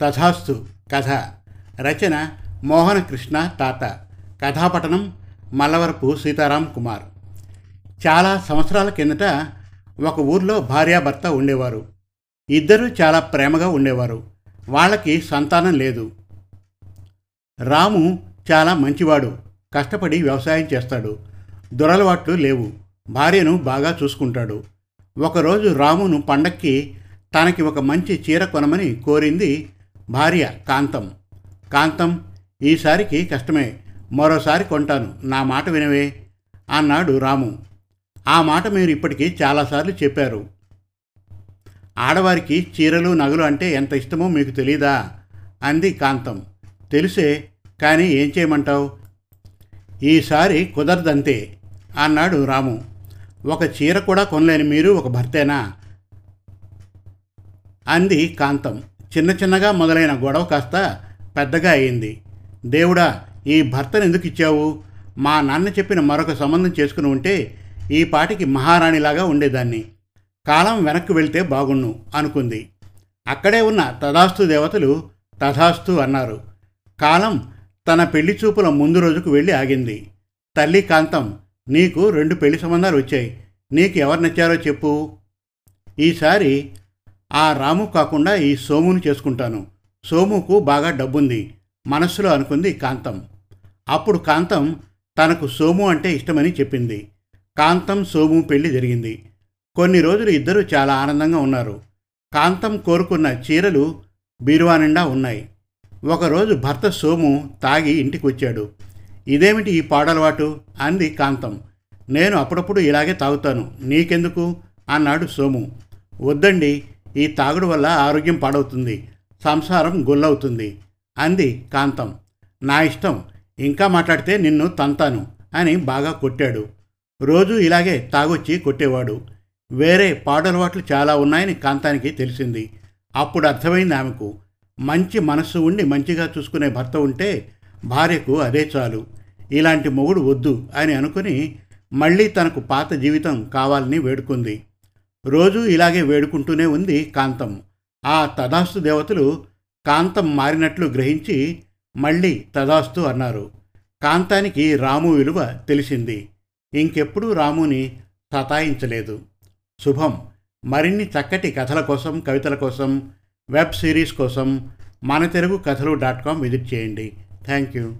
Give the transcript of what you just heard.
తథాస్తు కథ. రచన మోహనకృష్ణ తాత. కథాపఠనం మల్లవరపు సీతారాం కుమార్. చాలా సంవత్సరాల కిందట ఒక ఊర్లో భార్యాభర్త ఉండేవారు. ఇద్దరూ చాలా ప్రేమగా ఉండేవారు. వాళ్ళకి సంతానం లేదు. రాము చాలా మంచివాడు. కష్టపడి వ్యవసాయం చేస్తాడు. దురలవాట్లు లేవు. భార్యను బాగా చూసుకుంటాడు. ఒకరోజు రామును పండక్కి తనకి ఒక మంచి చీర కొనమని కోరింది భార్య కాంతం. కాంతం ఈసారికి కష్టమే మరోసారి కొంటాను. నా మాట వినవే అన్నాడు రాము. ఆ మాట మీరు ఇప్పటికీ చాలాసార్లు చెప్పారు. ఆడవారికి చీరలు నగలు అంటే ఎంత ఇష్టమో మీకు తెలీదా? అంది కాంతం. తెలుసే కానీ ఏం చేయమంటావు? ఈసారి కుదరదంతే అన్నాడు రాము. ఒక చీర కూడా కొనలేని మీరు ఒక భర్తేనా? అంది కాంతం. చిన్న చిన్నగా మొదలైన గొడవ కాస్త పెద్దగా అయింది. దేవుడా ఈ భర్తను ఎందుకు ఇచ్చావు? మా నాన్న చెప్పిన మరొక సంబంధం చేసుకుని ఉంటే ఈ పాటికి మహారాణిలాగా ఉండేదాన్ని. కాలం వెనక్కి వెళ్తే బాగుండు అనుకుంది. అక్కడే ఉన్న తథాస్తు దేవతలు తథాస్తు అన్నారు. కాలం తన పెళ్ళి చూపుల ముందు రోజుకు వెళ్ళి ఆగింది. తల్లి కాంతం నీకు రెండు పెళ్ళి సంబంధాలు వచ్చాయి. నీకు ఎవరు నచ్చారో చెప్పు. ఈసారి ఆ రాము కాకుండా ఈ సోమును చేసుకుంటాను. సోముకు బాగా డబ్బుంది. మనస్సులో అనుకుంది కాంతం. అప్పుడు కాంతం తనకు సోము అంటే ఇష్టమని చెప్పింది. కాంతం సోము పెళ్ళి జరిగింది. కొన్ని రోజులు ఇద్దరూ చాలా ఆనందంగా ఉన్నారు. కాంతం కోరుకున్న చీరలు బీరువా నిండా ఉన్నాయి. ఒకరోజు భర్త సోము తాగి ఇంటికి వచ్చాడు ఇదేమిటి ఈ పాడలవాటు? అంది కాంతం. నేను అప్పుడప్పుడు ఇలాగే తాగుతాను. నీకెందుకు? అన్నాడు సోము. వద్దండి. ఈ తాగుడు వల్ల ఆరోగ్యం పాడవుతుంది సంసారం గొల్లవుతుంది అంది కాంతం. నా ఇష్టం ఇంకా మాట్లాడితే నిన్ను తంతాను అని బాగా కొట్టాడు. రోజు ఇలాగే తాగొచ్చి కొట్టేవాడు. వేరే పాడలవాట్లు చాలా ఉన్నాయని కాంతానికి తెలిసింది. అప్పుడు అర్థమైంది ఆమెకు. మంచి మనస్సు ఉండి మంచిగా చూసుకునే భర్త ఉంటే భార్యకు అదే చాలు. ఇలాంటి మొగుడు వద్దు అని అనుకుని మళ్ళీ తనకు పాత జీవితం కావాలని వేడుకుంది. రోజు ఇలాగే వేడుకుంటూనే ఉంది కాంతం. ఆ తదాస్తు దేవతలు కాంతం మారినట్లు గ్రహించి మళ్ళీ తదాస్తు అన్నారు. కాంతానికి రాము విలువ తెలిసింది. ఇంకెప్పుడూ రాముని సతాయించలేదు శుభం. మరిన్ని చక్కటి కథల కోసం కవితల కోసం వెబ్ సిరీస్ కోసం మన తెలుగు కథలు డాట్ కామ్ విజిట్ చేయండి. Thank you.